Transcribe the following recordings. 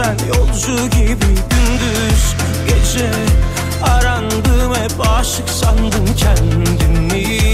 Geçen yolcu gibi gündüz gece. Arandım hep aşık sandım kendimi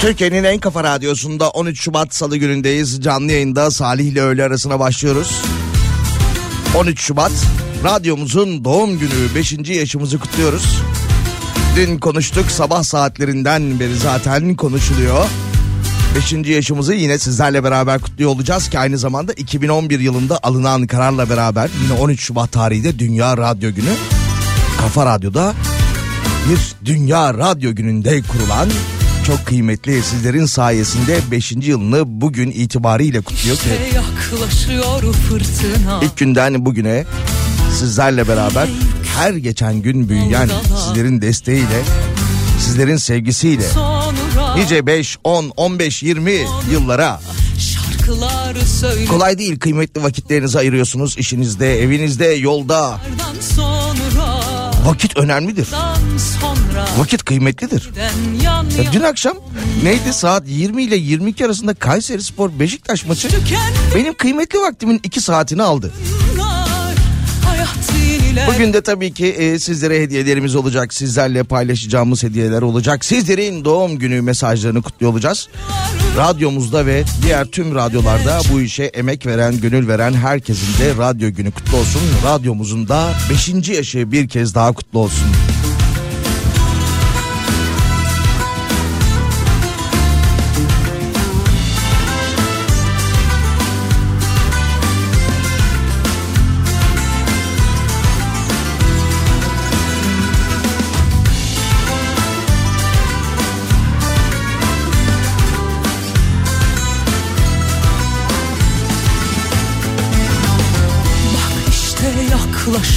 Türkiye'nin en kafa radyosunda 13 Şubat Salı günündeyiz. Canlı yayında Salih ile öğle arasına başlıyoruz. 13 Şubat radyomuzun doğum günü 5. yaşımızı kutluyoruz. Dün konuştuk sabah saatlerinden beri zaten konuşuluyor. 5. yaşımızı yine sizlerle beraber kutluyor olacağız ki aynı zamanda 2011 yılında alınan kararla beraber yine 13 Şubat tarihinde Dünya Radyo Günü Kafa Radyo'da bir Dünya Radyo Günü'nde kurulan çok kıymetli sizlerin sayesinde 5. yılını bugün itibariyle kutluyor ilk günden bugüne sizlerle beraber her geçen gün büyüyen sizlerin desteğiyle sizlerin sevgisiyle nice 5, 10, 15, 20 yıllara kolay değil kıymetli vakitlerinizi ayırıyorsunuz işinizde, evinizde, yolda. Vakit önemlidir. Vakit kıymetlidir. Ya dün akşam neydi saat 20 ile 22 arasında Kayseri Spor Beşiktaş maçı benim kıymetli vaktimin 2 saatini aldı. Bugün de tabii ki e, sizlere hediyelerimiz olacak. Sizlerle paylaşacağımız hediyeler olacak. Sizlerin doğum günü mesajlarını kutluyor olacağız. Radyomuzda ve diğer tüm radyolarda bu işe emek veren, gönül veren herkesin de radyo günü kutlu olsun. Radyomuzun da 5. yaşı bir kez daha kutlu olsun.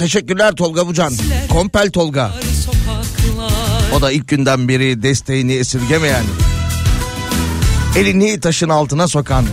teşekkürler Tolga Bucan. Kompel Tolga. O da ilk günden beri desteğini esirgemeyen. Elini taşın altına sokan.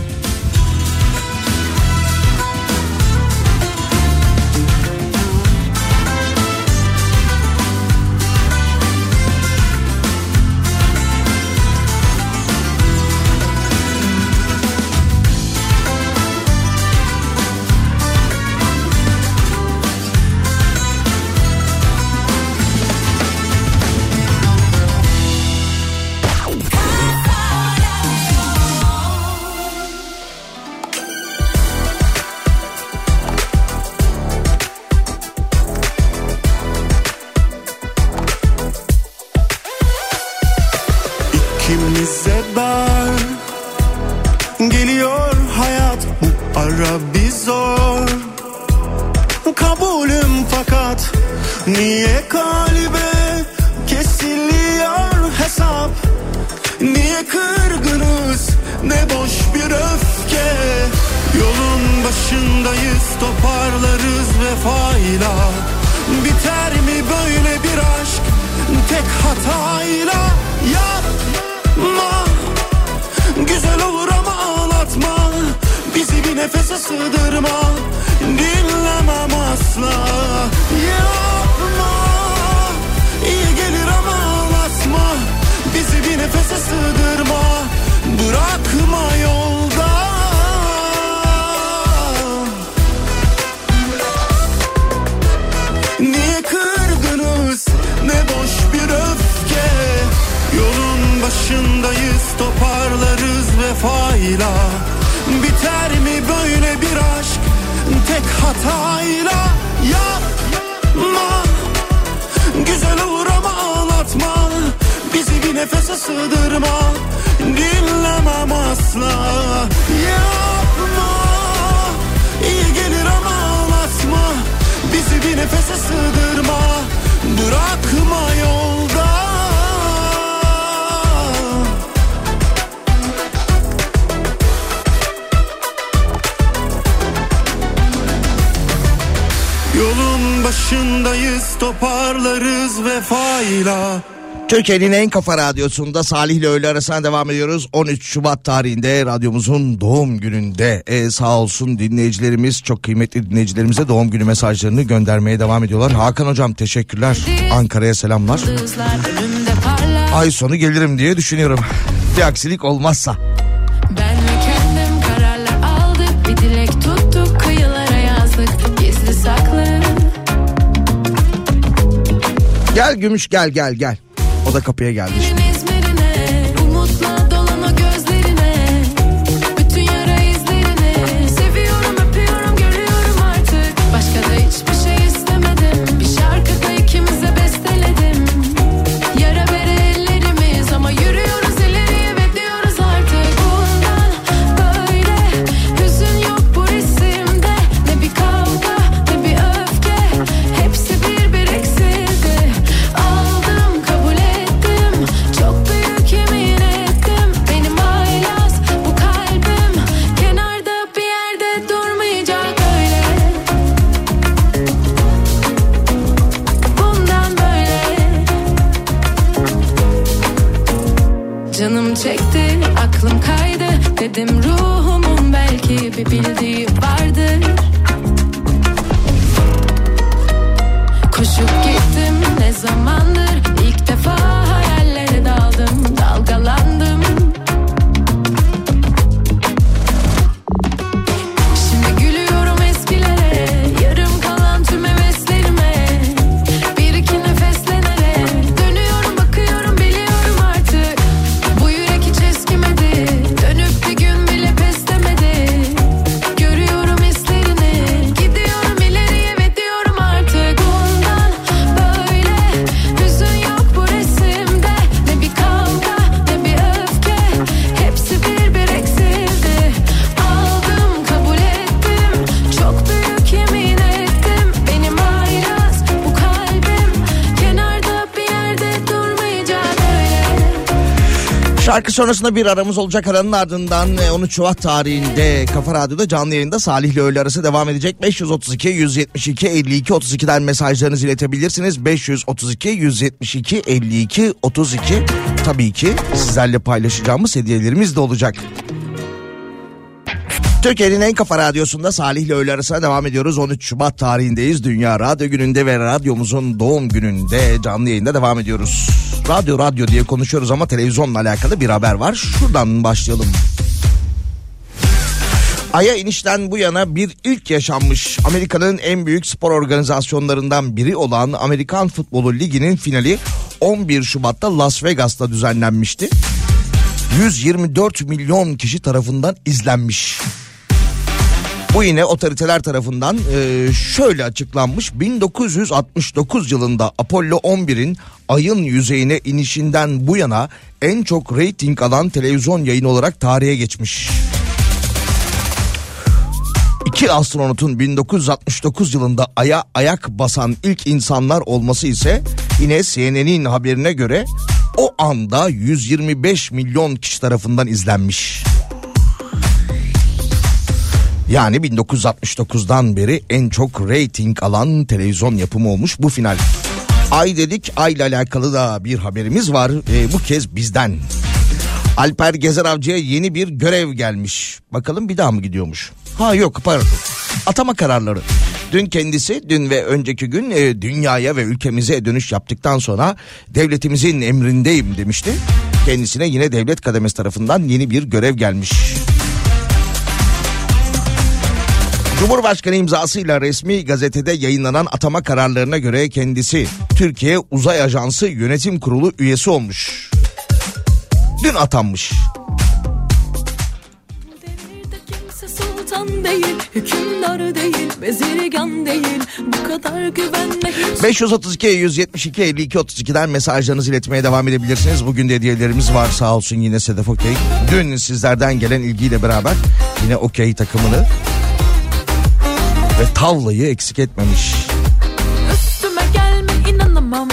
başındayız toparlarız vefayla. Türkiye'nin en kafa radyosunda Salih ile öğle arasına devam ediyoruz. 13 Şubat tarihinde radyomuzun doğum gününde e, sağ olsun dinleyicilerimiz çok kıymetli dinleyicilerimize doğum günü mesajlarını göndermeye devam ediyorlar. Hakan hocam teşekkürler. Ankara'ya selamlar. Ay sonu gelirim diye düşünüyorum. Bir aksilik olmazsa. Gel gümüş gel gel gel. O da kapıya geldi şimdi. Şarkı sonrasında bir aramız olacak aranın ardından e, 13 Şubat tarihinde Kafa Radyo'da canlı yayında Salih ile öğle arası devam edecek. 532 172 52 32'den mesajlarınızı iletebilirsiniz. 532 172 52 32 tabii ki sizlerle paylaşacağımız hediyelerimiz de olacak. Türkiye'nin en kafa radyosunda Salih ile öğle arasına devam ediyoruz. 13 Şubat tarihindeyiz. Dünya Radyo Günü'nde ve radyomuzun doğum gününde canlı yayında devam ediyoruz. Radyo radyo diye konuşuyoruz ama televizyonla alakalı bir haber var. Şuradan başlayalım. Ay'a inişten bu yana bir ilk yaşanmış. Amerika'nın en büyük spor organizasyonlarından biri olan Amerikan Futbolu Ligi'nin finali 11 Şubat'ta Las Vegas'ta düzenlenmişti. 124 milyon kişi tarafından izlenmiş. Bu yine otoriteler tarafından e, şöyle açıklanmış. 1969 yılında Apollo 11'in ayın yüzeyine inişinden bu yana en çok reyting alan televizyon yayını olarak tarihe geçmiş. İki astronotun 1969 yılında aya ayak basan ilk insanlar olması ise yine CNN'in haberine göre o anda 125 milyon kişi tarafından izlenmiş. Yani 1969'dan beri en çok reyting alan televizyon yapımı olmuş bu final. Ay dedik ayla alakalı da bir haberimiz var Ee, bu kez bizden. Alper Gezer Avcı'ya yeni bir görev gelmiş. Bakalım bir daha mı gidiyormuş? Ha yok pardon. Atama kararları. Dün kendisi dün ve önceki gün e, dünyaya ve ülkemize dönüş yaptıktan sonra devletimizin emrindeyim demişti. Kendisine yine devlet kademesi tarafından yeni bir görev gelmiş. Cumhurbaşkanı imzasıyla resmi gazetede yayınlanan atama kararlarına göre kendisi Türkiye Uzay Ajansı Yönetim Kurulu üyesi olmuş. Dün atanmış. Değil, hükümdar değil, bezirgan değil. Bu kadar güvenme hiç 532 172 52 32'den mesajlarınızı iletmeye devam edebilirsiniz. Bugün de hediyelerimiz var sağ olsun yine Sedef Okey. Dün sizlerden gelen ilgiyle beraber yine Okey takımını ve tavlayı eksik etmemiş. Üstüme gelme inanamam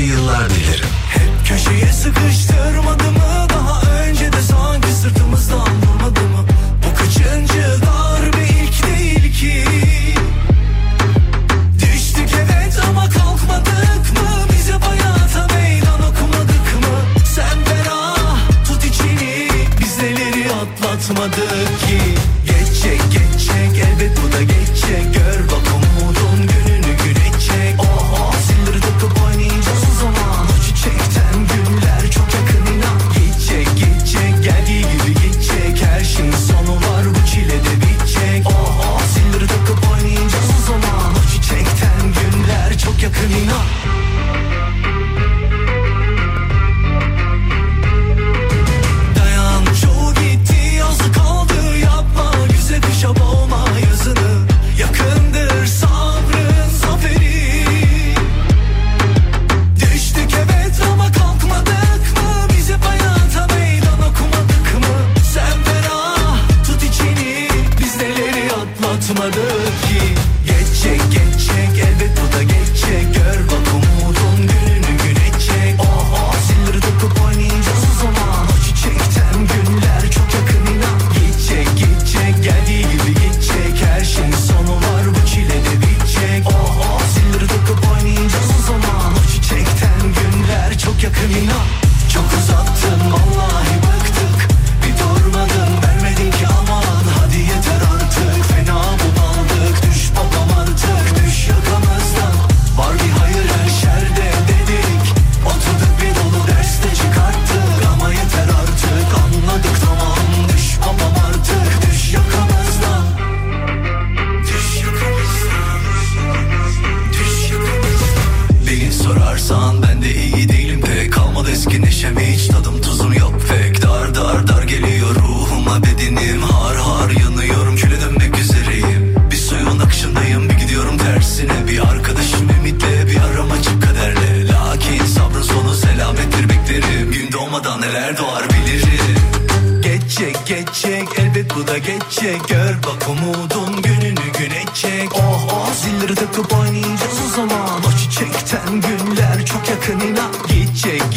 yıllar dilerim. Hep köşeye sıkıştırmadı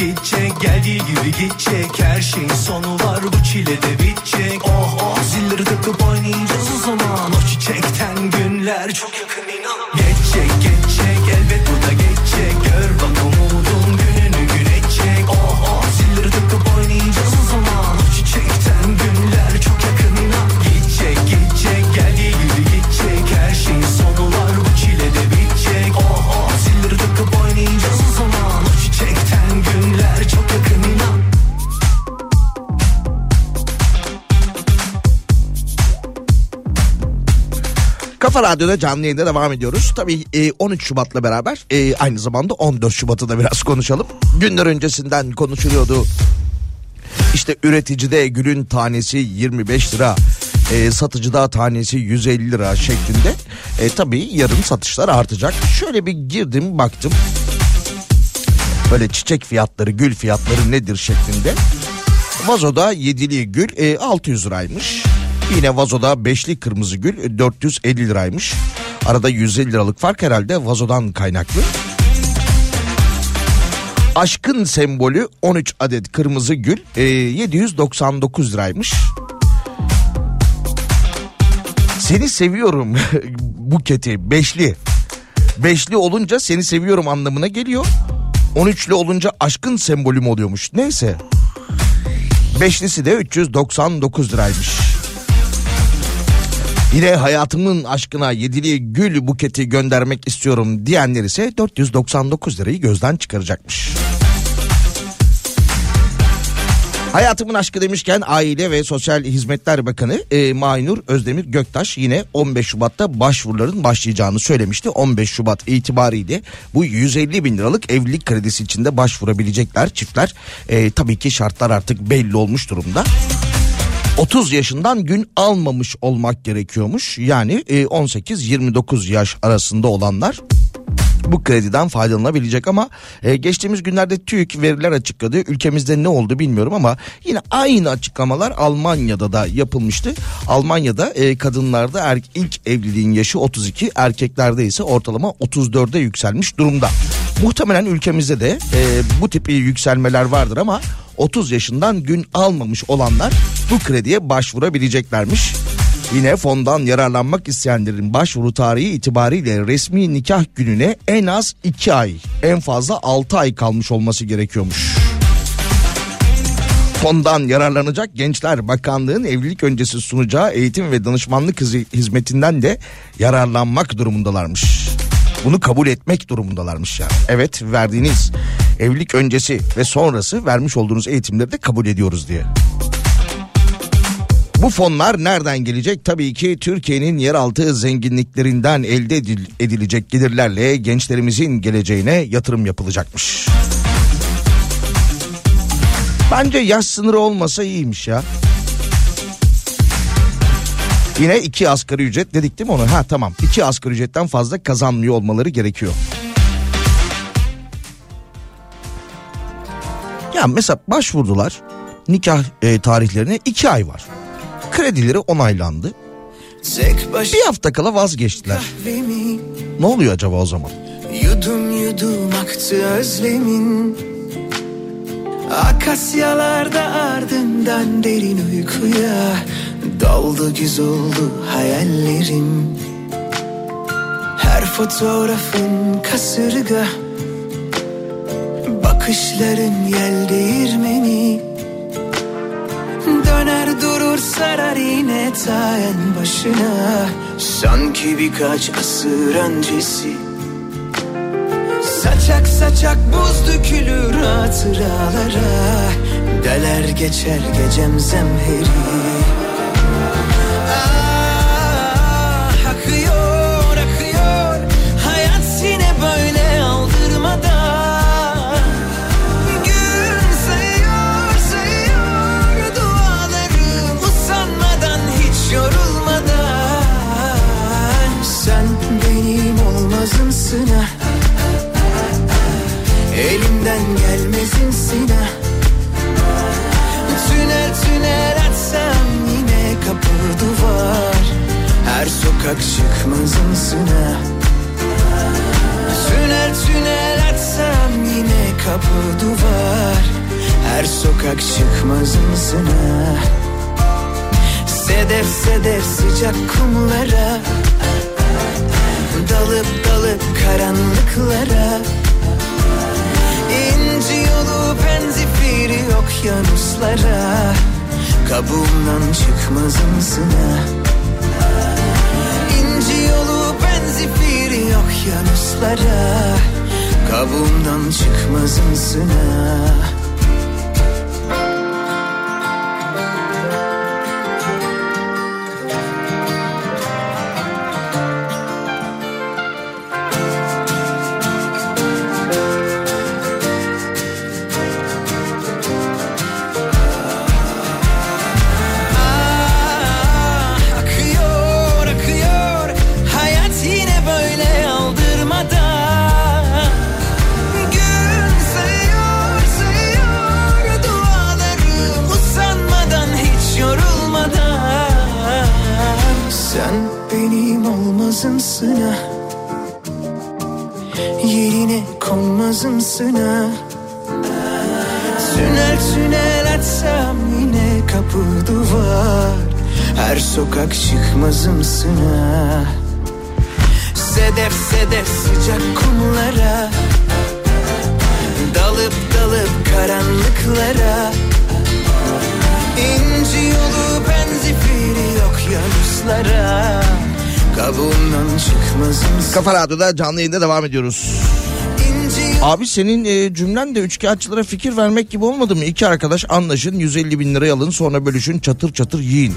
Gidecek geldiği gibi gidecek. Her şeyin sonu var bu çile de bitecek. Oh oh. Zilleri takıp oynayacağız o zaman. O çiçekten günler çok yakın inan Kafa Radyo'da canlı yayında devam ediyoruz. Tabii e, 13 Şubat'la beraber e, aynı zamanda 14 Şubat'ı da biraz konuşalım. Günler öncesinden konuşuluyordu. İşte üreticide gülün tanesi 25 lira. E, satıcıda tanesi 150 lira şeklinde. E, tabii yarın satışlar artacak. Şöyle bir girdim baktım. Böyle çiçek fiyatları, gül fiyatları nedir şeklinde. Vazoda yedili gül e, 600 liraymış. Yine vazoda beşli kırmızı gül e, 450 liraymış. Arada 150 liralık fark herhalde vazodan kaynaklı. Aşkın sembolü 13 adet kırmızı gül e, 799 liraymış. Seni seviyorum buketi beşli. Beşli olunca seni seviyorum anlamına geliyor. 13'lü olunca aşkın sembolü mü oluyormuş. Neyse. Beşlisi de 399 liraymış. Yine hayatımın aşkına yedili gül buketi göndermek istiyorum diyenler ise 499 lirayı gözden çıkaracakmış. Hayatımın aşkı demişken Aile ve Sosyal Hizmetler Bakanı e, Maynur Özdemir Göktaş yine 15 Şubat'ta başvuruların başlayacağını söylemişti. 15 Şubat itibariyle bu 150 bin liralık evlilik kredisi içinde başvurabilecekler çiftler. E, tabii ki şartlar artık belli olmuş durumda. 30 yaşından gün almamış olmak gerekiyormuş. Yani e, 18-29 yaş arasında olanlar bu krediden faydalanabilecek ama e, geçtiğimiz günlerde TÜİK veriler açıkladı. Ülkemizde ne oldu bilmiyorum ama yine aynı açıklamalar Almanya'da da yapılmıştı. Almanya'da e, kadınlarda er, ilk evliliğin yaşı 32, erkeklerde ise ortalama 34'e yükselmiş durumda. Muhtemelen ülkemizde de e, bu tip yükselmeler vardır ama 30 yaşından gün almamış olanlar bu krediye başvurabileceklermiş. Yine fondan yararlanmak isteyenlerin başvuru tarihi itibariyle resmi nikah gününe en az 2 ay en fazla 6 ay kalmış olması gerekiyormuş. Fondan yararlanacak gençler bakanlığın evlilik öncesi sunacağı eğitim ve danışmanlık hizmetinden de yararlanmak durumundalarmış. Bunu kabul etmek durumundalarmış yani. Evet verdiğiniz evlilik öncesi ve sonrası vermiş olduğunuz eğitimleri de kabul ediyoruz diye. Bu fonlar nereden gelecek? Tabii ki Türkiye'nin yeraltı zenginliklerinden elde edil- edilecek gelirlerle gençlerimizin geleceğine yatırım yapılacakmış. Bence yaş sınırı olmasa iyiymiş ya. Yine iki asgari ücret dedik değil mi onu? Ha tamam iki asgari ücretten fazla kazanmıyor olmaları gerekiyor. Ya mesela başvurdular nikah e, tarihlerine iki ay var. Kredileri onaylandı. Bir hafta kala vazgeçtiler. Ne oluyor acaba o zaman? Yudum yudum aktı özlemin Akasyalarda ardından derin uykuya Daldı güz oldu hayallerim. Her fotoğrafın kasırga Bakışların yel değirmeni. Döner durur sarar yine ta en başına. Sanki birkaç asır öncesi Saçak saçak buz dökülür hatıralara. Deler geçer gecem zemheri sokak çıkmazımsın ha Tünel tünel açsam yine kapı duvar. Her sokak çıkmazımsın ha Sedef sedef sıcak kumlara. Dalıp dalıp karanlıklara. İnci yolu benzifiri okyanuslara Kabuğumdan çıkmazımsın ha okyanuslara Kabuğumdan çıkmazımsın ha konmazımsın ha Tünel tünel açsam yine kapı duvar. Her sokak çıkmazımsın ha Sedef sedef sıcak kumlara. Dalıp dalıp karanlıklara. İnci yolu benzifiri okyanuslara Kabuğumdan çıkmazımsın Kafa Radyo'da canlı yayında devam ediyoruz. Abi senin e, cümlen de üçkağıtçılara fikir vermek gibi olmadı mı? İki arkadaş anlaşın 150 bin liraya alın sonra bölüşün çatır çatır yiyin.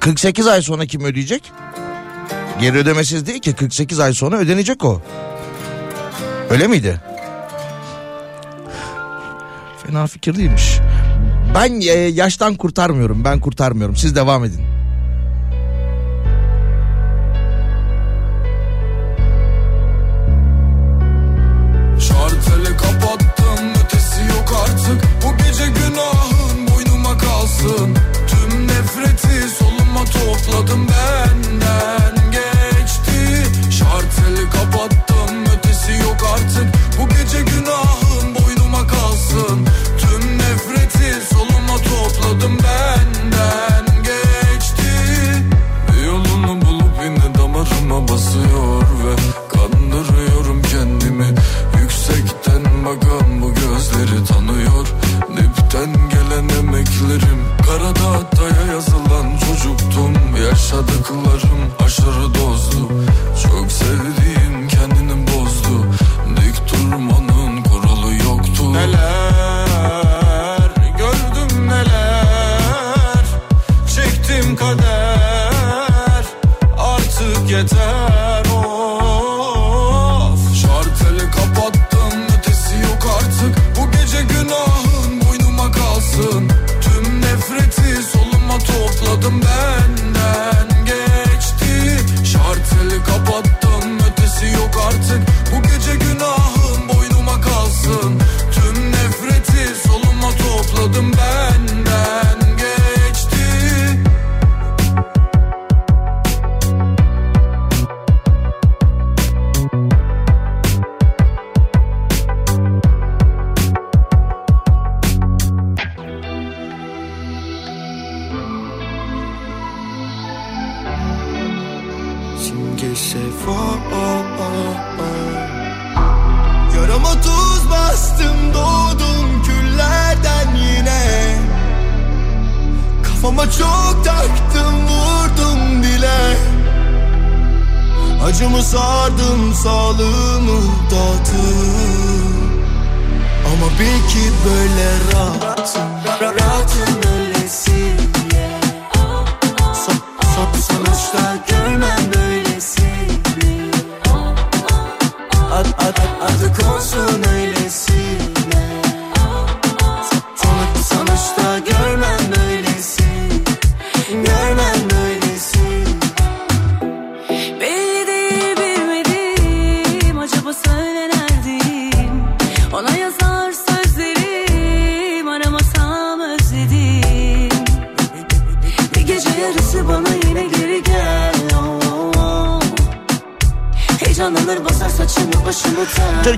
48 ay sonra kim ödeyecek? Geri ödemesiz değil ki 48 ay sonra ödenecek o. Öyle miydi? Fena fikir değilmiş. Ben e, yaştan kurtarmıyorum ben kurtarmıyorum siz devam edin.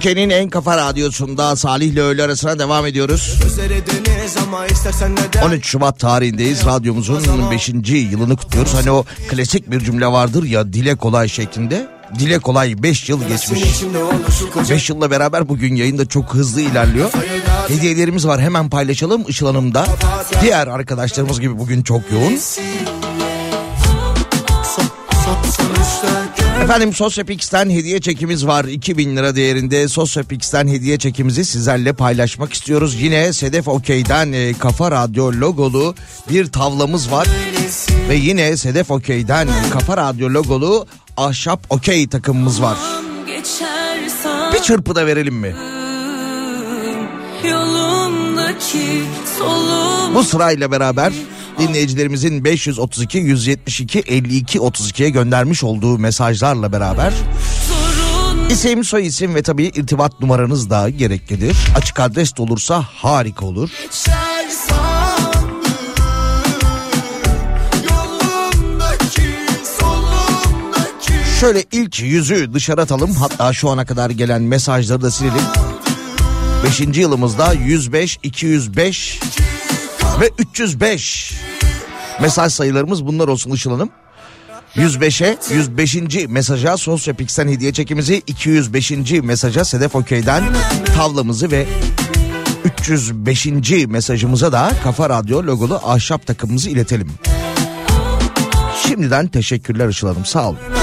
Türkiye'nin en kafa radyosunda Salih ile öğle arasına devam ediyoruz. Gözleri deniz ama istersen neden 13 Şubat tarihindeyiz. Radyomuzun 5. yılını kutluyoruz. Hani o klasik bir cümle vardır ya dile kolay şeklinde. Dile kolay 5 yıl geçmiş. içimde olur şu koca 5 yılla beraber bugün yayında çok hızlı ilerliyor. Hediyelerimiz var hemen paylaşalım Işıl Hanım da. Diğer arkadaşlarımız gibi bugün çok yoğun. Efendim Sosyapix'ten hediye çekimiz var. 2000 lira değerinde Sosyapix'ten hediye çekimizi sizlerle paylaşmak istiyoruz. Yine Sedef Okey'den e, Kafa Radyo logolu bir tavlamız var. Ve yine Sedef Okey'den Kafa Radyo logolu ahşap okey takımımız var. Bir çırpıda verelim mi? Bu sırayla beraber dinleyicilerimizin 532 172 52 32'ye göndermiş olduğu mesajlarla beraber isim, soy isim ve tabii irtibat numaranız da gereklidir. Açık adres de olursa harika olur. Şöyle ilk yüzü dışarı atalım. Hatta şu ana kadar gelen mesajları da silelim. Beşinci yılımızda 105, 205 ve 305 mesaj sayılarımız bunlar olsun Işıl Hanım. 105'e 105. mesaja Sosyapix'ten hediye çekimizi 205. mesaja Sedef Okey'den tavlamızı ve 305. mesajımıza da Kafa Radyo logolu ahşap takımımızı iletelim. Şimdiden teşekkürler Işıl Hanım sağ olun.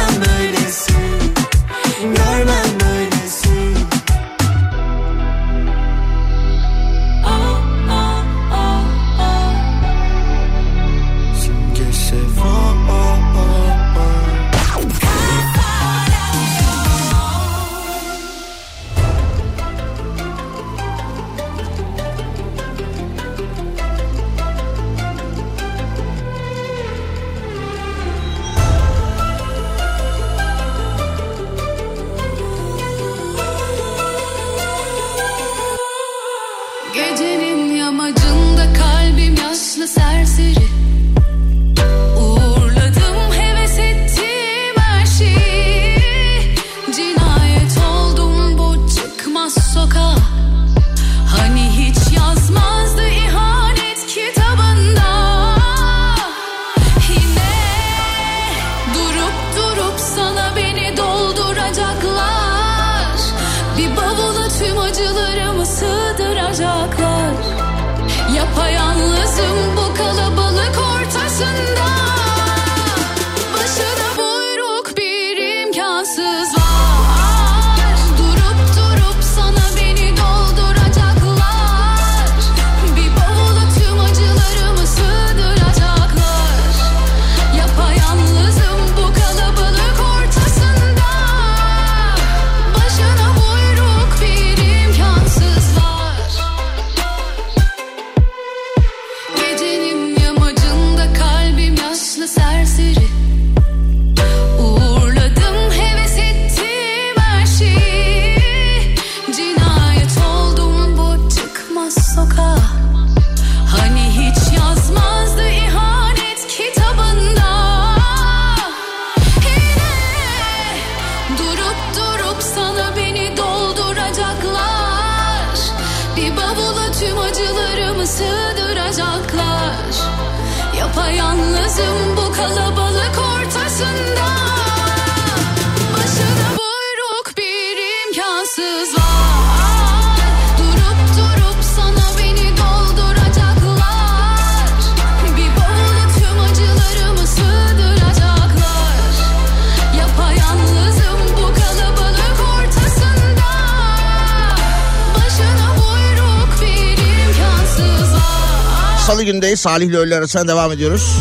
Salı gündeyiz. Salih ile öğle arasına devam ediyoruz.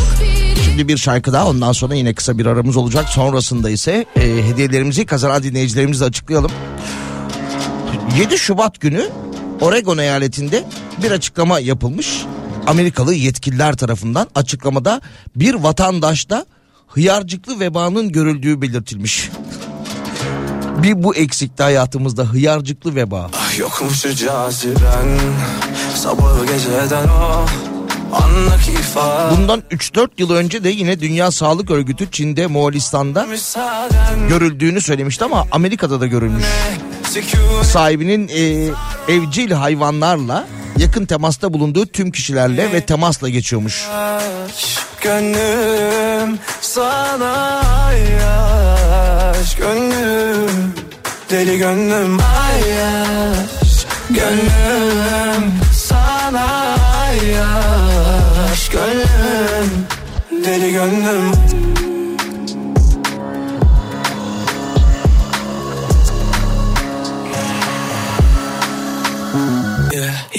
Şimdi bir şarkı daha ondan sonra yine kısa bir aramız olacak. Sonrasında ise e, hediyelerimizi kazanan dinleyicilerimizle açıklayalım. 7 Şubat günü Oregon eyaletinde bir açıklama yapılmış. Amerikalı yetkililer tarafından açıklamada bir vatandaşta hıyarcıklı vebanın görüldüğü belirtilmiş. Bir bu eksikti hayatımızda hıyarcıklı veba. Ah yokmuş caziben Sabahı geceden o Anlaki ifade Bundan 3-4 yıl önce de yine Dünya Sağlık Örgütü Çin'de, Moğolistan'da görüldüğünü söylemişti ama Amerika'da da görülmüş. Sahibinin e, evcil hayvanlarla yakın temasta bulunduğu tüm kişilerle ve temasla geçiyormuş. Gönlüm sana yaş Gönlüm Deli gönlüm ayaş Gönlüm sana yaş Gönlüm Deli gönlüm.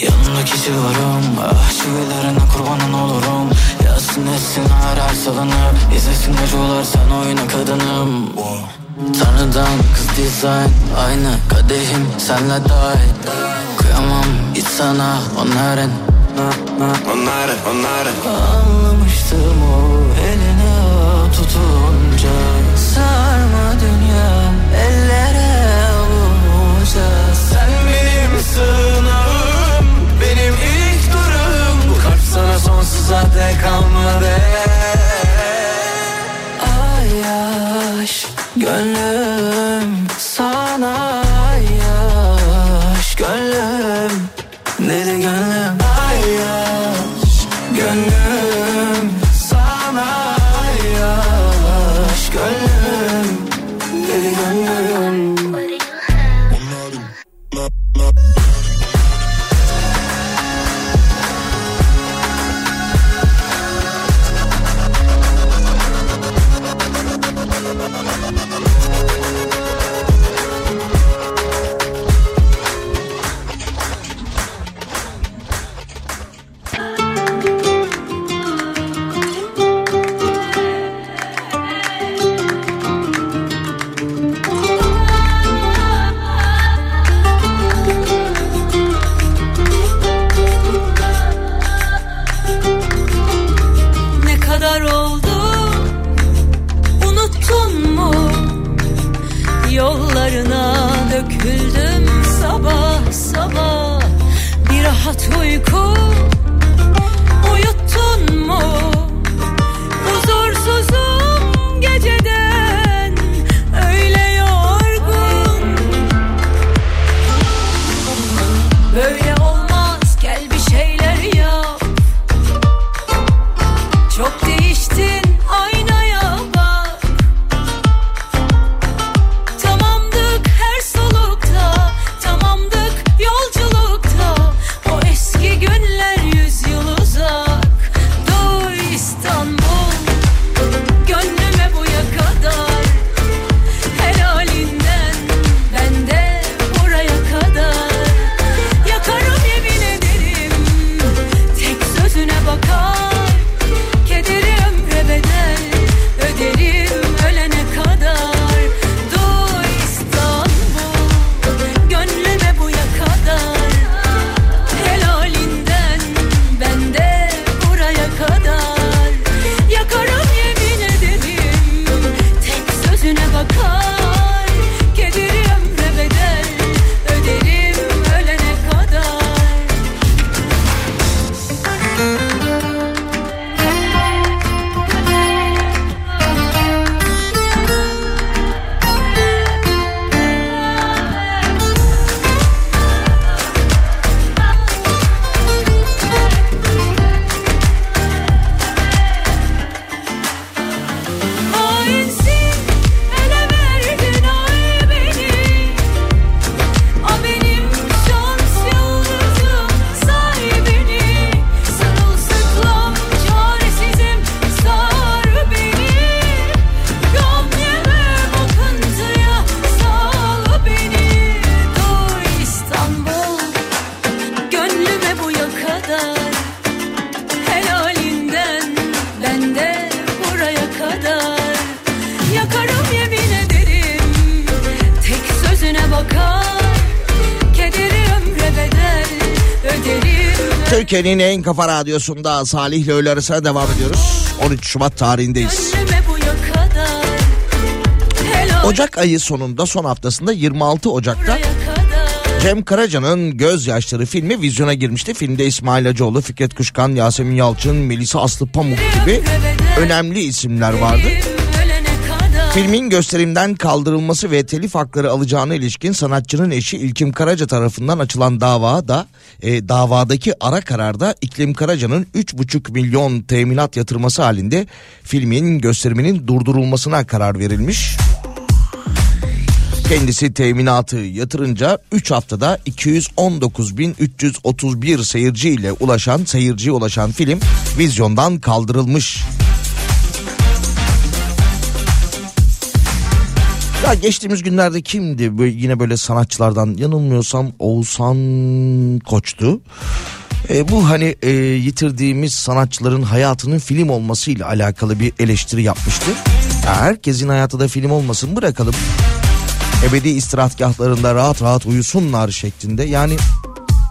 Yanımda kişi varım Ah çivilerine kurbanın olurum. Yazsın etsin her salınıp İzlesin acılar sen oyna kadınım. Tanrıdan kız dizayn Aynı kadehim senle dahil Kıyamam hiç sana onların Onların onların Anlamıştım o eline tutunca. Sarma dünya ellere avuca Sen benim sığınağım Benim ilk durum Bu kalp sana sonsuza dek kalmadı. Ay yaş Gönlüm sana Türkiye'nin en kafa radyosunda Salih ile öğle arasına devam ediyoruz. 13 Şubat tarihindeyiz. Ocak ayı sonunda son haftasında 26 Ocak'ta Cem Karaca'nın Gözyaşları filmi vizyona girmişti. Filmde İsmail Hacıoğlu, Fikret Kuşkan, Yasemin Yalçın, Melisa Aslı Pamuk gibi önemli isimler vardı. Filmin gösterimden kaldırılması ve telif hakları alacağına ilişkin sanatçının eşi İlkim Karaca tarafından açılan dava da e, davadaki ara kararda İklim Karaca'nın 3,5 milyon teminat yatırması halinde filmin gösteriminin durdurulmasına karar verilmiş. Kendisi teminatı yatırınca 3 haftada 219.331 seyirci ile ulaşan seyirciye ulaşan film vizyondan kaldırılmış. Ya geçtiğimiz günlerde kimdi böyle, yine böyle sanatçılardan yanılmıyorsam Oğuzhan Koç'tu. E, bu hani e, yitirdiğimiz sanatçıların hayatının film olmasıyla alakalı bir eleştiri yapmıştı. Ya herkesin hayatı da film olmasın bırakalım. Ebedi istirahatgahlarında rahat rahat uyusunlar şeklinde. Yani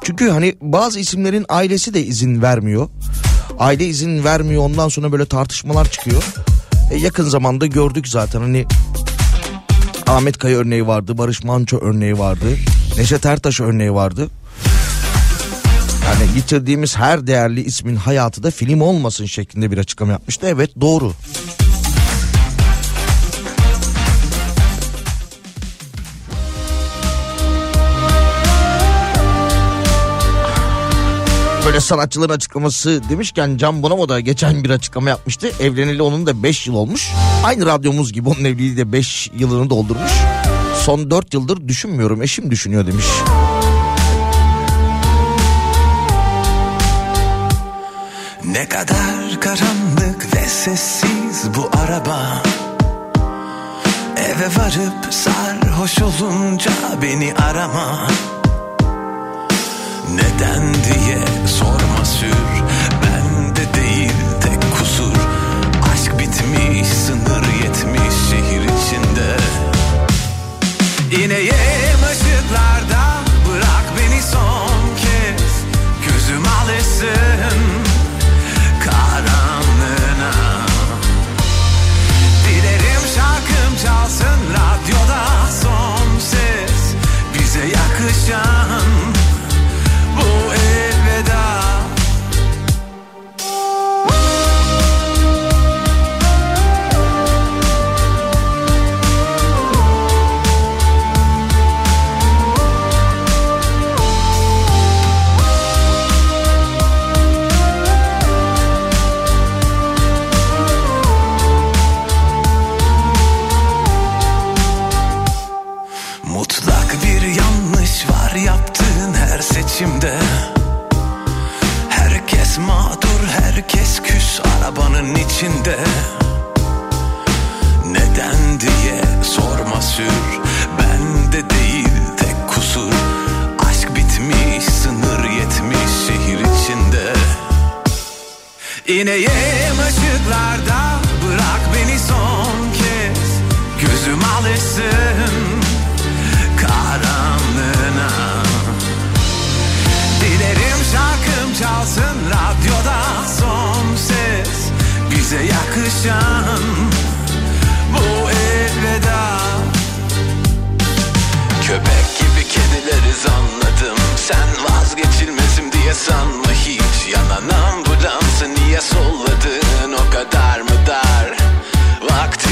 çünkü hani bazı isimlerin ailesi de izin vermiyor. Aile izin vermiyor ondan sonra böyle tartışmalar çıkıyor. E, yakın zamanda gördük zaten hani Ahmet Kaya örneği vardı, Barış Manço örneği vardı, Neşet Ertaş örneği vardı. Yani yitirdiğimiz her değerli ismin hayatı da film olmasın şeklinde bir açıklama yapmıştı. Evet doğru. Böyle sanatçıların açıklaması demişken Can Bonomo da geçen bir açıklama yapmıştı. Evleneli onun da 5 yıl olmuş. Aynı radyomuz gibi onun evliliği de 5 yılını doldurmuş. Son 4 yıldır düşünmüyorum eşim düşünüyor demiş. Ne kadar karanlık ve sessiz bu araba Eve varıp sarhoş olunca beni arama Neden diye sorma sür. Bende değil tek kusur. Aşk bitmiş sınır yetmiş şehir içinde. İneyim ışıklarda seçimde Herkes mağdur, herkes küs arabanın içinde. Neden diye sorma sür Bende değil tek kusur. Aşk bitmiş, sınır yetmiş şehir içinde. İneyim ışıklarda bırak beni son kez. Gözüm alışsın karanlığına şarkım çalsın radyoda son ses Bize yakışan bu elveda Köpek gibi kedileriz anladım Sen vazgeçilmezim diye sanma hiç. Yanan ambulansı niye solladın o kadar mı dar? Vaktin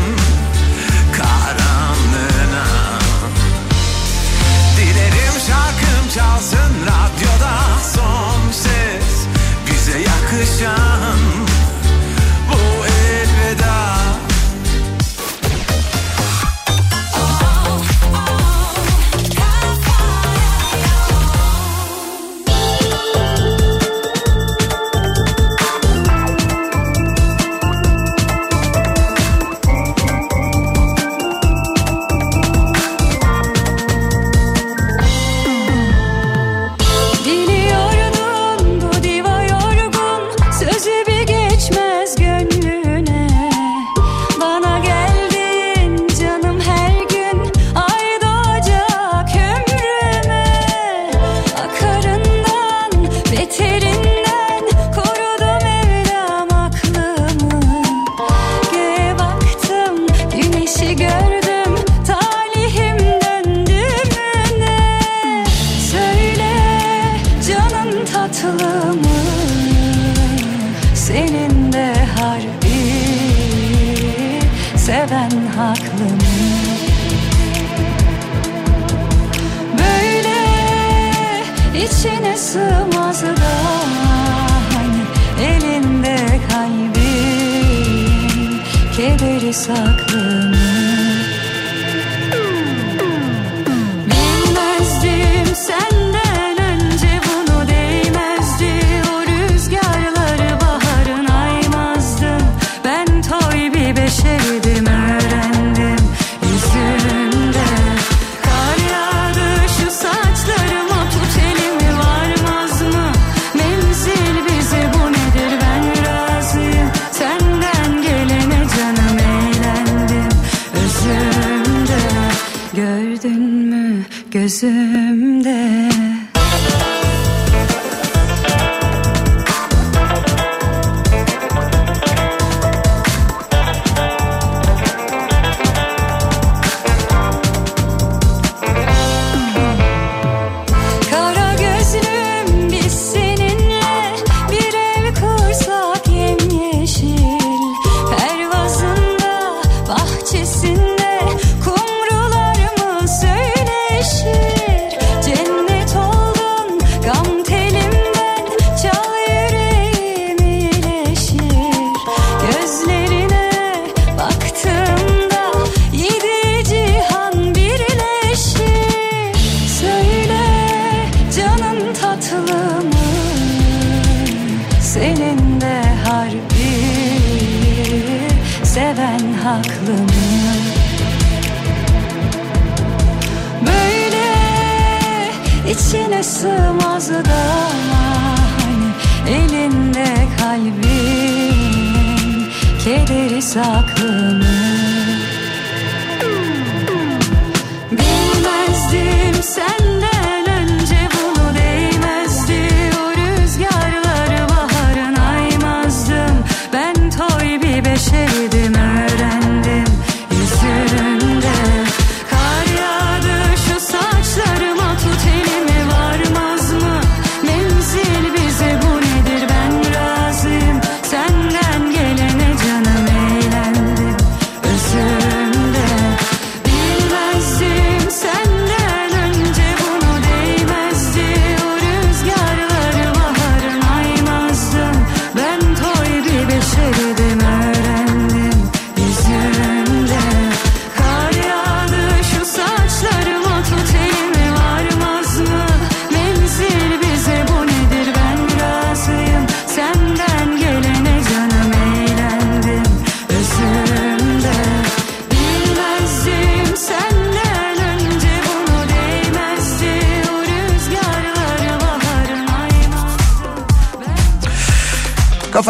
çalsın radyoda son ses. Bize yakışan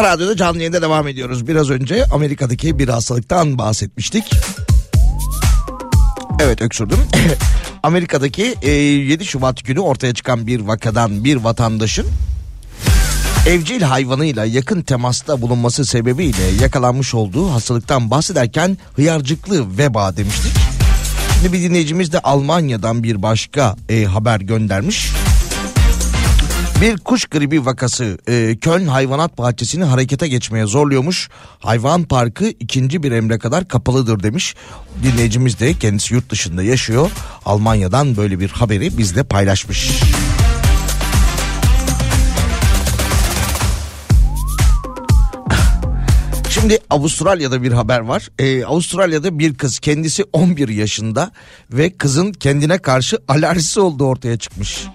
Kafa Radyo'da canlı yayında devam ediyoruz. Biraz önce Amerika'daki bir hastalıktan bahsetmiştik. Evet öksürdüm. Amerika'daki e, 7 Şubat günü ortaya çıkan bir vakadan bir vatandaşın evcil hayvanıyla yakın temasta bulunması sebebiyle yakalanmış olduğu hastalıktan bahsederken hıyarcıklı veba demiştik. Şimdi bir dinleyicimiz de Almanya'dan bir başka e, haber göndermiş. Bir kuş gribi vakası e, Köln Hayvanat Bahçesi'ni harekete geçmeye zorluyormuş. Hayvan parkı ikinci bir emre kadar kapalıdır demiş. Dinleyicimiz de kendisi yurt dışında yaşıyor. Almanya'dan böyle bir haberi bizle paylaşmış. Şimdi Avustralya'da bir haber var. Ee, Avustralya'da bir kız kendisi 11 yaşında ve kızın kendine karşı alerjisi olduğu ortaya çıkmış.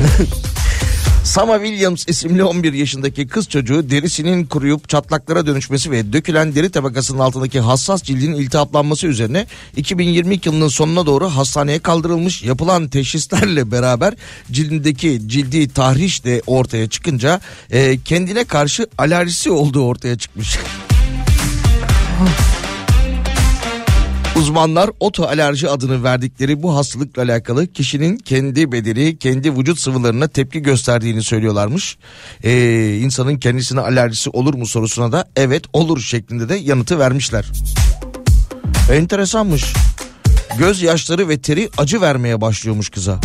Sama Williams isimli 11 yaşındaki kız çocuğu derisinin kuruyup çatlaklara dönüşmesi ve dökülen deri tabakasının altındaki hassas cildin iltihaplanması üzerine 2022 yılının sonuna doğru hastaneye kaldırılmış. Yapılan teşhislerle beraber cildindeki cildi tahriş de ortaya çıkınca e, kendine karşı alerjisi olduğu ortaya çıkmış. Uzmanlar otoalerji adını verdikleri bu hastalıkla alakalı kişinin kendi bedeni, kendi vücut sıvılarına tepki gösterdiğini söylüyorlarmış. Ee, insanın kendisine alerjisi olur mu sorusuna da evet olur şeklinde de yanıtı vermişler. Enteresanmış. Göz yaşları ve teri acı vermeye başlıyormuş kıza.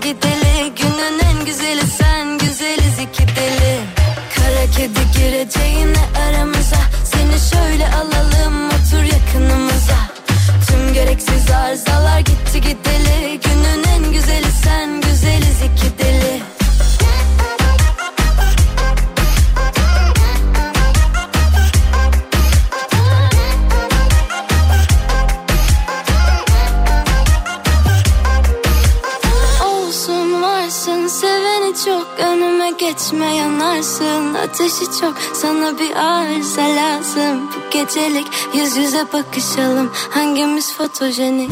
que te Ateşi çok sana bir arıza lazım. Bu gecelik yüz yüze bakışalım. Hangimiz fotojenik?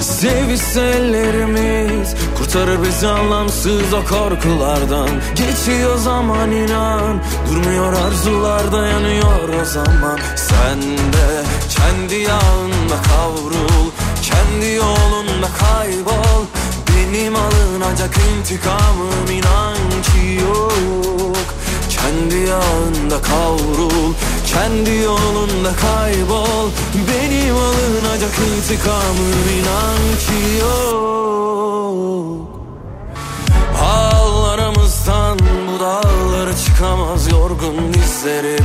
Sevişse ellerimiz Kurtarır bizi anlamsız o korkulardan. Geçiyor zaman inan Durmuyor arzular dayanıyor o zaman. Sen de kendi yağında kavrul Kendi yolunda kaybol. Benim alınacak intikamım inan ki yok. Kendi yağında kavrul Kendi yolunda kaybol. Benim alınacak intikamım inan ki yok. Ağlarımızdan bu dağlara çıkamaz yorgun dizlerim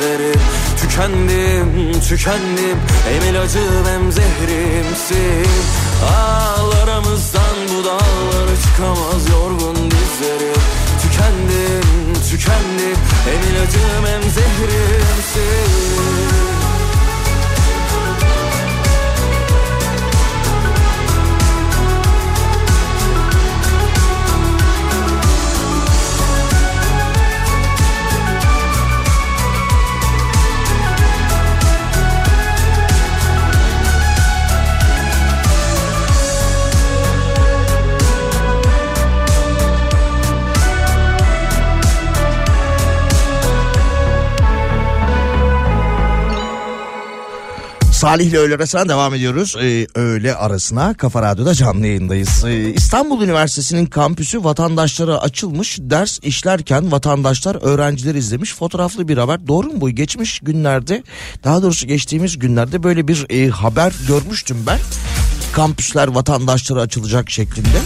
yorgun dizlerim Tükendim, tükendim. Hem ilacım hem zehrimsin. Ağlarımızdan bu dağlara çıkamaz yorgun dizlerim Tükendim sendin tükendi Hem ilacım hem zehrimsin Salih ile öğle arasına devam ediyoruz. Ee, öğle arasına Kafa Radyo'da canlı yayındayız. Ee, İstanbul Üniversitesi'nin kampüsü vatandaşlara açılmış. Ders işlerken vatandaşlar öğrencileri izlemiş. Fotoğraflı bir haber. Doğru mu bu? Geçmiş günlerde daha doğrusu geçtiğimiz günlerde böyle bir e, haber görmüştüm ben. Kampüsler vatandaşlara açılacak şeklinde.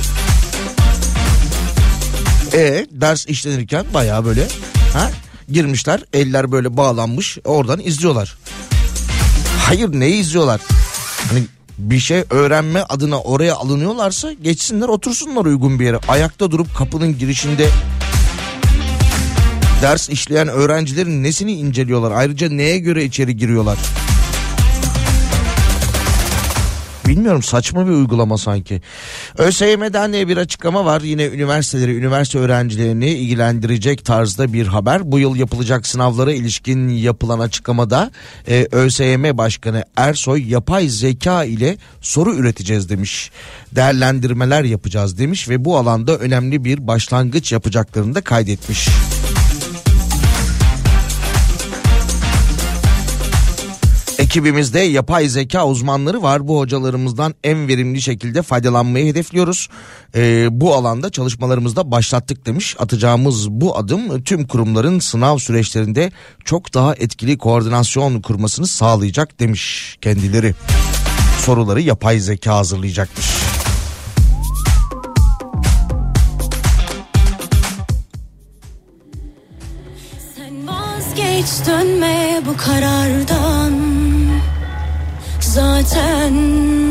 E ders işlenirken bayağı böyle ha girmişler eller böyle bağlanmış oradan izliyorlar. Hayır ne izliyorlar? Hani bir şey öğrenme adına oraya alınıyorlarsa geçsinler otursunlar uygun bir yere. Ayakta durup kapının girişinde ders işleyen öğrencilerin nesini inceliyorlar? Ayrıca neye göre içeri giriyorlar? Bilmiyorum saçma bir uygulama sanki. ÖSYM'den de bir açıklama var. Yine üniversiteleri, üniversite öğrencilerini ilgilendirecek tarzda bir haber. Bu yıl yapılacak sınavlara ilişkin yapılan açıklamada e, ÖSYM Başkanı Ersoy yapay zeka ile soru üreteceğiz demiş. Değerlendirmeler yapacağız demiş ve bu alanda önemli bir başlangıç yapacaklarını da kaydetmiş. Ekibimizde yapay zeka uzmanları var. Bu hocalarımızdan en verimli şekilde faydalanmayı hedefliyoruz. Ee, bu alanda çalışmalarımızda başlattık demiş. Atacağımız bu adım tüm kurumların sınav süreçlerinde çok daha etkili koordinasyon kurmasını sağlayacak demiş kendileri. Soruları yapay zeka hazırlayacakmış. Sen vazgeç dönme bu karardan Zaten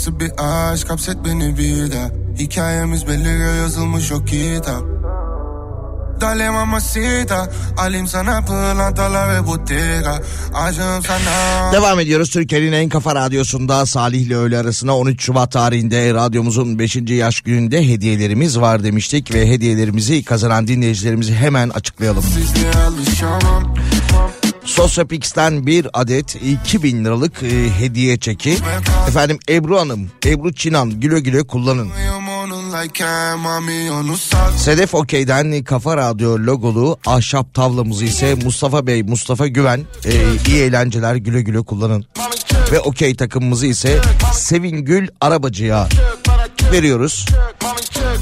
nasıl bir aşk? Hapset beni bir daha. Hikayemiz belli yazılmış o kitap. Dale mamacita Alayım sana pırlantalar ve bottega Aşığım sana. Devam ediyoruz. Türkiye'nin en kafa radyosunda Salih ile öğle arasına 13 Şubat tarihinde radyomuzun 5. yaş gününde hediyelerimiz var demiştik ve hediyelerimizi kazanan dinleyicilerimizi hemen açıklayalım. Sizliğe alışamam Sosyapix'ten bir adet 2000 liralık e, hediye çeki. Efendim Ebru Hanım, Ebru Çinan güle güle kullanın. Sedef Okey'den Kafa Radyo logolu ahşap tavlamızı ise Mustafa Bey, Mustafa Güven e, iyi eğlenceler güle güle kullanın. Ve Okey takımımızı ise Sevingül Arabacı'ya veriyoruz.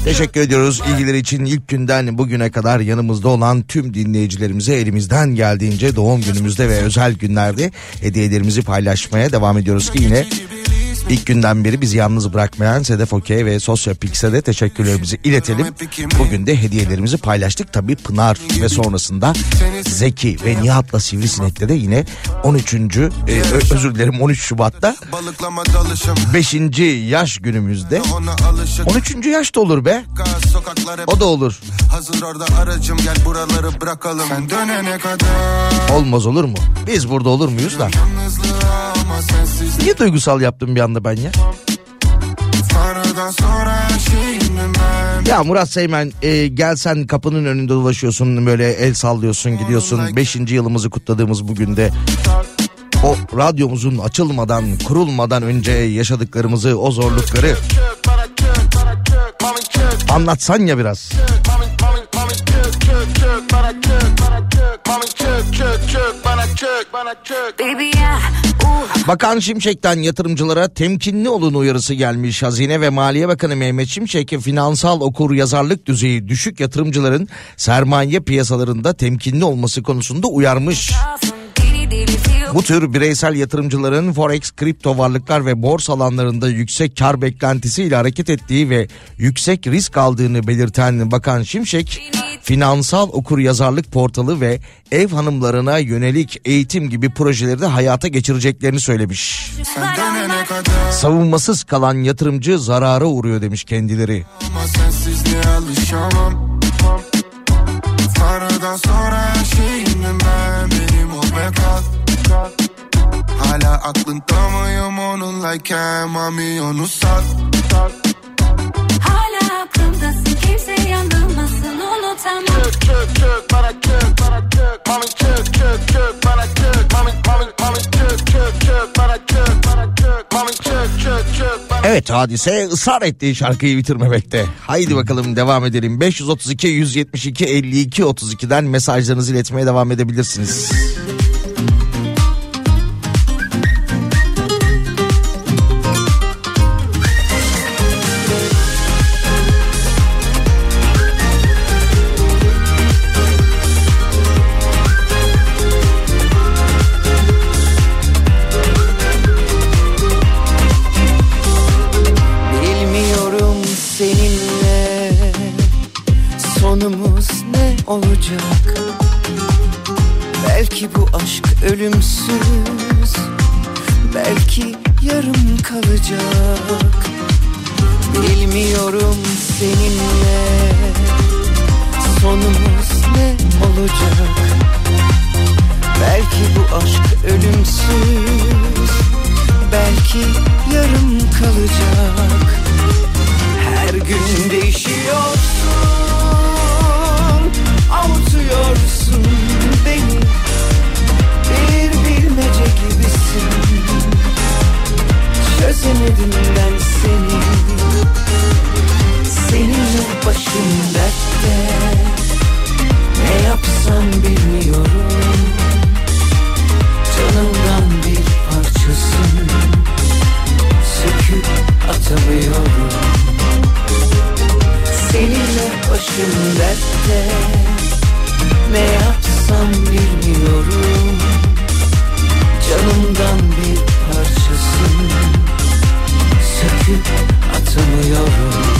Teşekkür ediyoruz. İlgileri için ilk günden bugüne kadar yanımızda olan tüm dinleyicilerimize elimizden geldiğince doğum günümüzde ve özel günlerde hediyelerimizi paylaşmaya devam ediyoruz ki yine ilk günden beri bizi yalnız bırakmayan Sedef Okey ve Sosyopix'e de teşekkürlerimizi iletelim. Bugün de hediyelerimizi paylaştık. Tabii Pınar ve sonrasında Zeki ve Nihat'la Sivrisinek'te de yine 13. e, özür dilerim 13 Şubat'ta Balıklama dalışım 5. yaş günümüzde Ona alışık 13. yaş da olur be. O da olur. hazır orada aracım Gel buraları bırakalım Sen dönene kadar Olmaz olur mu? Biz burada olur muyuz da? Niye duygusal yaptım bir anda ben ya? Ya Murat Seymen e, gelsen kapının önünde dolaşıyorsun böyle el sallıyorsun gidiyorsun. Beşinci yılımızı kutladığımız bugün de o radyomuzun açılmadan kurulmadan önce yaşadıklarımızı o zorlukları anlatsan ya biraz. Bakan Şimşek'ten yatırımcılara temkinli olun uyarısı gelmiş. Hazine ve Maliye Bakanı Mehmet Şimşek finansal okur yazarlık düzeyi düşük yatırımcıların sermaye piyasalarında temkinli olması konusunda uyarmış. Bu tür bireysel yatırımcıların forex, kripto varlıklar ve borsa alanlarında yüksek kar beklentisiyle hareket ettiği ve yüksek risk aldığını belirten Bakan Şimşek, finansal okur yazarlık portalı ve ev hanımlarına yönelik eğitim gibi projeleri de hayata geçireceklerini söylemiş. Savunmasız kalan yatırımcı zarara uğruyor demiş kendileri. Tanrıdan sonra her ben Benim kal Hala aklında mıyım onunlayken Mami onu sal Hala aklımdasın kimse yanılmasın unutamam Evet hadise ısrar ettiği şarkıyı bitirmemekte. Haydi bakalım devam edelim. 532 172 52 32'den mesajlarınızı iletmeye devam edebilirsiniz. Ölümsüz. Belki yarım kalacak. Bilmiyorum seninle. Sonumuz ne olacak? Belki bu aşk ölümsüz. Belki yarım kalacak. Her gün değişiyorsun. Avutuyorsun beni bilmece gibisin. Çözemedim ben seni. Seninle başım dertte. Ne yapsam bilmiyorum. Canımdan bir parçasın. Söküp atamıyorum. Seninle başım dertte. Ne yapsam bilmiyorum. çekip atamıyorum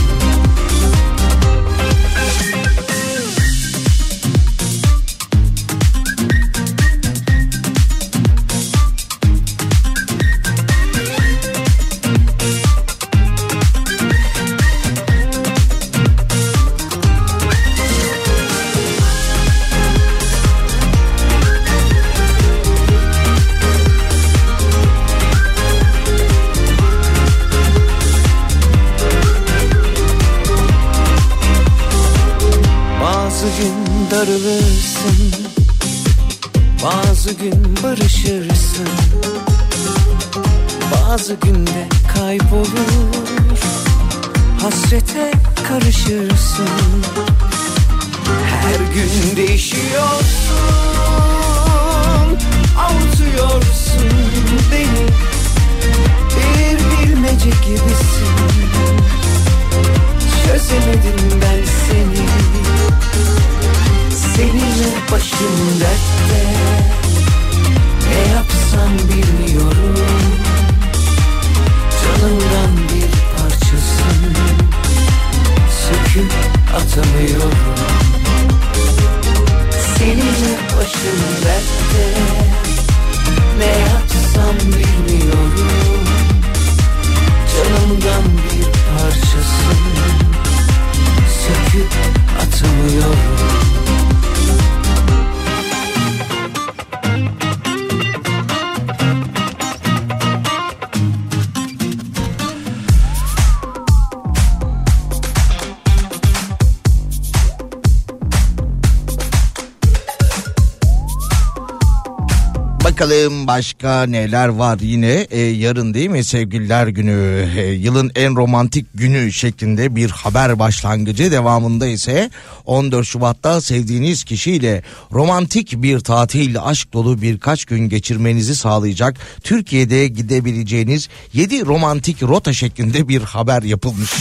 başka neler var yine? E, yarın değil mi? Sevgililer günü. E, yılın en romantik günü şeklinde bir haber başlangıcı. Devamında ise 14 Şubat'ta sevdiğiniz kişiyle romantik bir tatil aşk dolu birkaç gün geçirmenizi sağlayacak Türkiye'de gidebileceğiniz 7 romantik rota şeklinde bir haber yapılmış.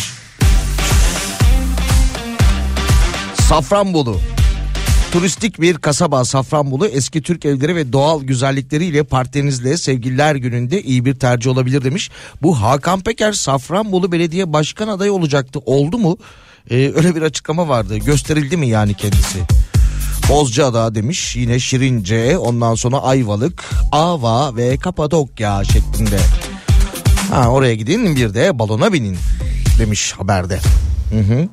Safranbolu Turistik bir kasaba Safranbolu eski Türk evleri ve doğal güzellikleriyle partnerinizle sevgililer gününde iyi bir tercih olabilir demiş. Bu Hakan Peker Safranbolu Belediye Başkan adayı olacaktı oldu mu? Ee, öyle bir açıklama vardı gösterildi mi yani kendisi? Bozcaada demiş yine Şirince ondan sonra Ayvalık, Ava ve Kapadokya şeklinde. Ha, oraya gidin bir de balona binin demiş haberde. Hı hı.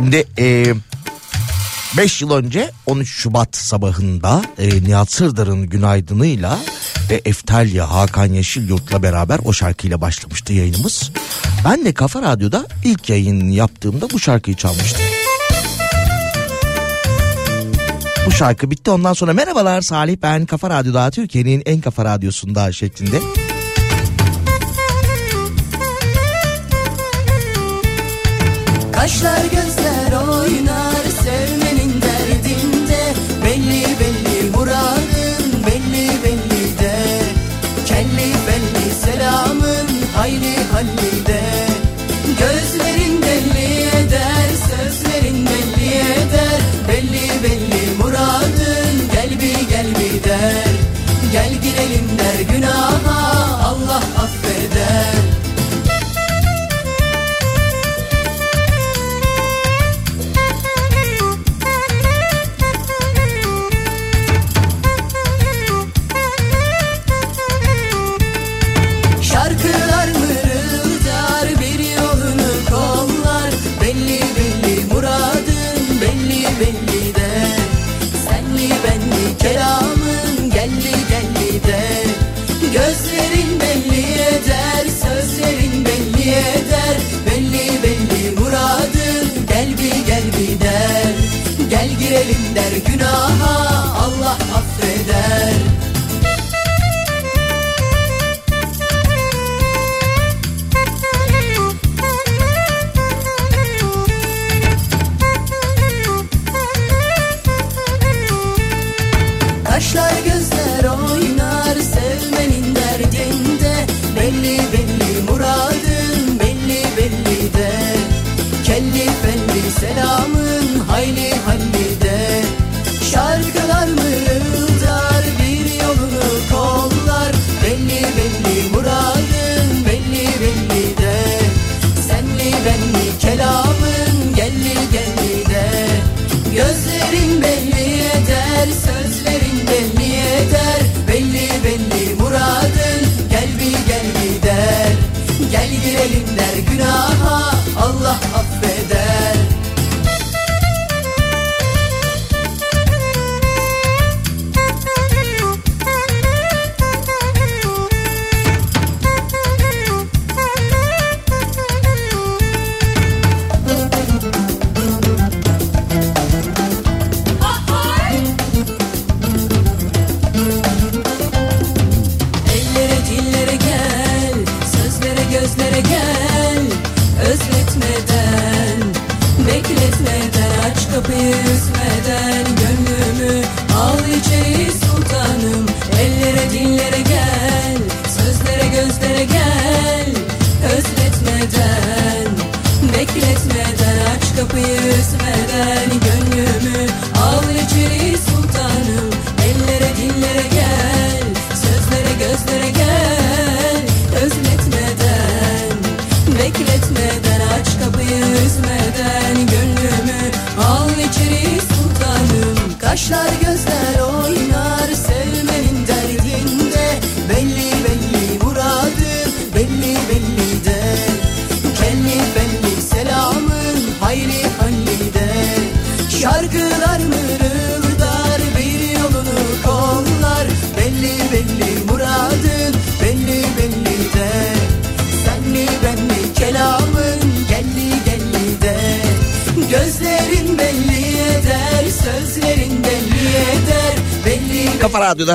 Şimdi 5 yıl önce 13 Şubat sabahında e, Nihat Sırdar'ın günaydınıyla ve Eftalya Hakan Yeşilyurt'la beraber o şarkıyla başlamıştı yayınımız. Ben de Kafa Radyo'da ilk yayın yaptığımda bu şarkıyı çalmıştım. Bu şarkı bitti ondan sonra merhabalar Salih ben Kafa Radyo'da Türkiye'nin en kafa radyosunda şeklinde. Kaşlar gözler heroína.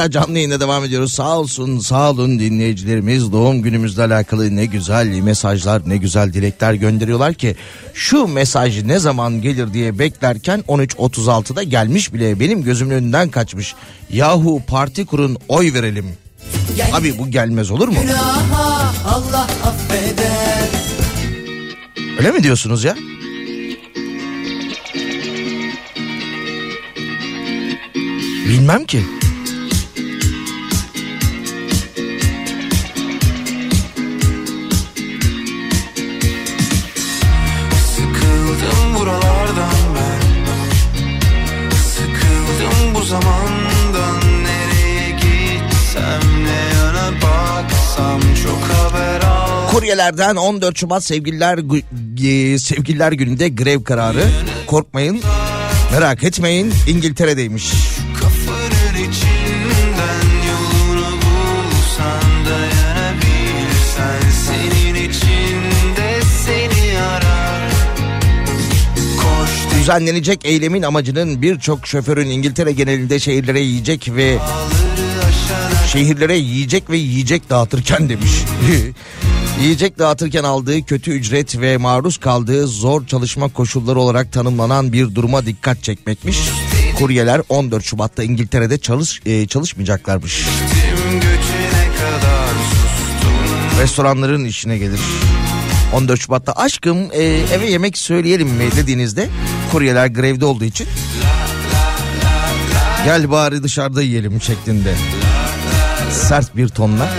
Radyo'da canlı yayında devam ediyoruz. Sağ olsun, sağ olun dinleyicilerimiz. Doğum günümüzle alakalı ne güzel mesajlar, ne güzel dilekler gönderiyorlar ki şu mesaj ne zaman gelir diye beklerken 13.36'da gelmiş bile benim gözümün önünden kaçmış. Yahu parti kurun oy verelim. Abi bu gelmez olur mu? günaha Allah affeder Öyle mi diyorsunuz ya? Bilmem ki. Kuryelerden 14 Şubat sevgililer e, sevgililer gününde grev kararı. Korkmayın. Merak etmeyin. İngiltere'deymiş. Düzenlenecek eylemin amacının birçok şoförün İngiltere genelinde şehirlere yiyecek ve şehirlere yiyecek ve yiyecek dağıtırken demiş. yiyecek dağıtırken aldığı kötü ücret ve maruz kaldığı zor çalışma koşulları olarak tanımlanan bir duruma dikkat çekmekmiş. Kuryeler 14 Şubat'ta İngiltere'de çalış e, çalışmayacaklarmış. Restoranların işine gelir. 14 Şubat'ta aşkım e, eve yemek söyleyelim mi dediğinizde kuryeler grevde olduğu için gel bari dışarıda yiyelim şeklinde sert bir tonla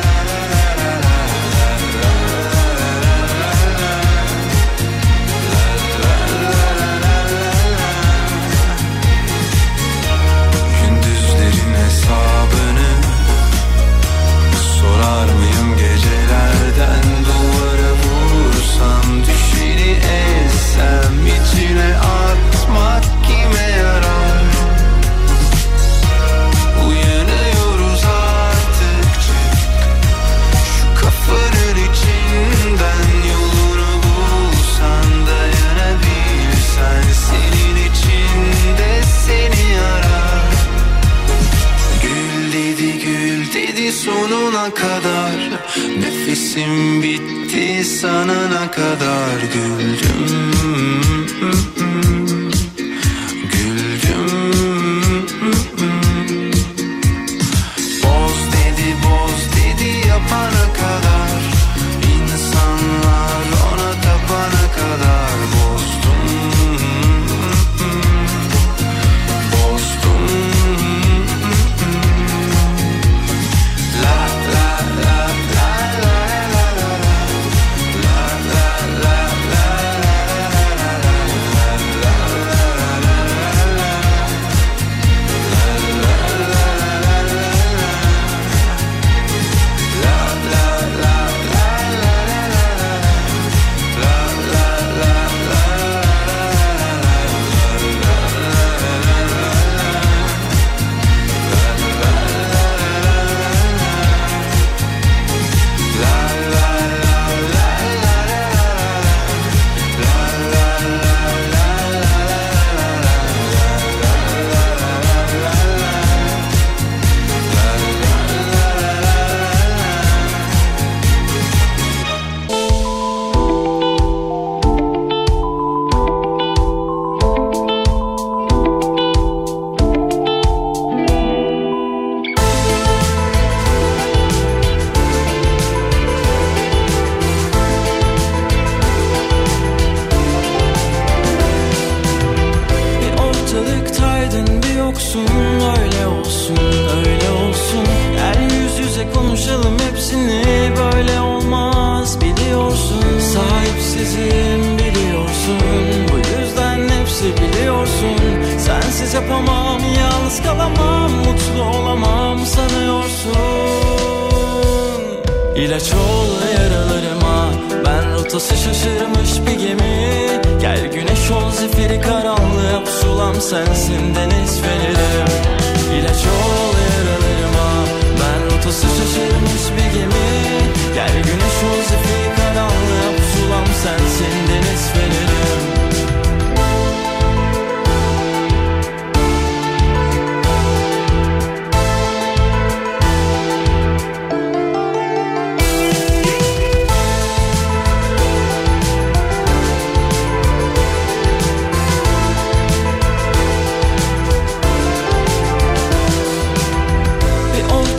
kadar. Nefesim bitti sanana kadar güldüm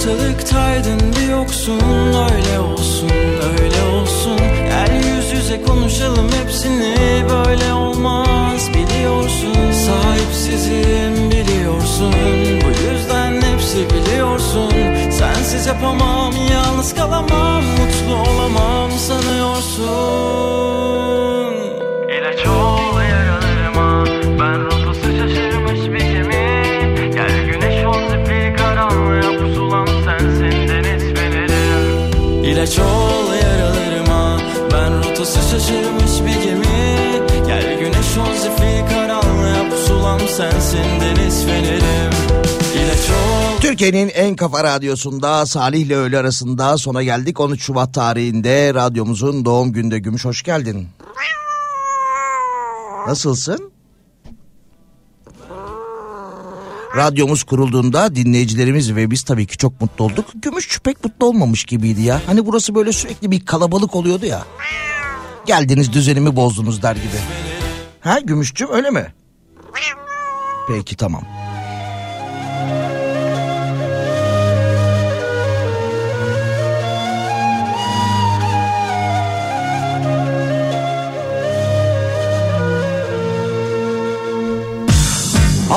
ortalıktaydın bir yoksun Öyle olsun öyle olsun. Gel yüz yüze konuşalım hepsini Böyle olmaz. Biliyorsun Sahipsizim biliyorsun. Bu yüzden hepsi biliyorsun. Sensiz yapamam yalnız kalamam Mutlu olamam sanıyorsun İlaç ol yaralarıma Ben rotası şaşırmış bir gemi Gel güneş ol zifiri karanlığa Pusulam sensin deniz fenerim Türkiye'nin en kafa radyosunda Salih ile öğle arasında sona geldik. 13 Şubat tarihinde radyomuzun doğum günde Gümüş hoş geldin. Nasılsın? Radyomuz kurulduğunda dinleyicilerimiz ve biz tabii ki çok mutlu olduk. Gümüş pek mutlu olmamış gibiydi ya. Hani burası böyle sürekli bir kalabalık oluyordu ya. Geldiniz düzenimi bozdunuz der gibi. Ha Gümüşçüm öyle mi? Peki tamam.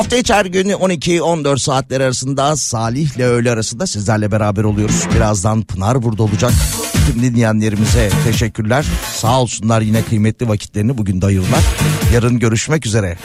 Hafta içi günü 12-14 saatler arasında Salih ile öğle arasında sizlerle beraber oluyoruz. Birazdan Pınar burada olacak. Tüm dinleyenlerimize teşekkürler. Sağ olsunlar yine kıymetli vakitlerini bugün de. Yarın görüşmek üzere.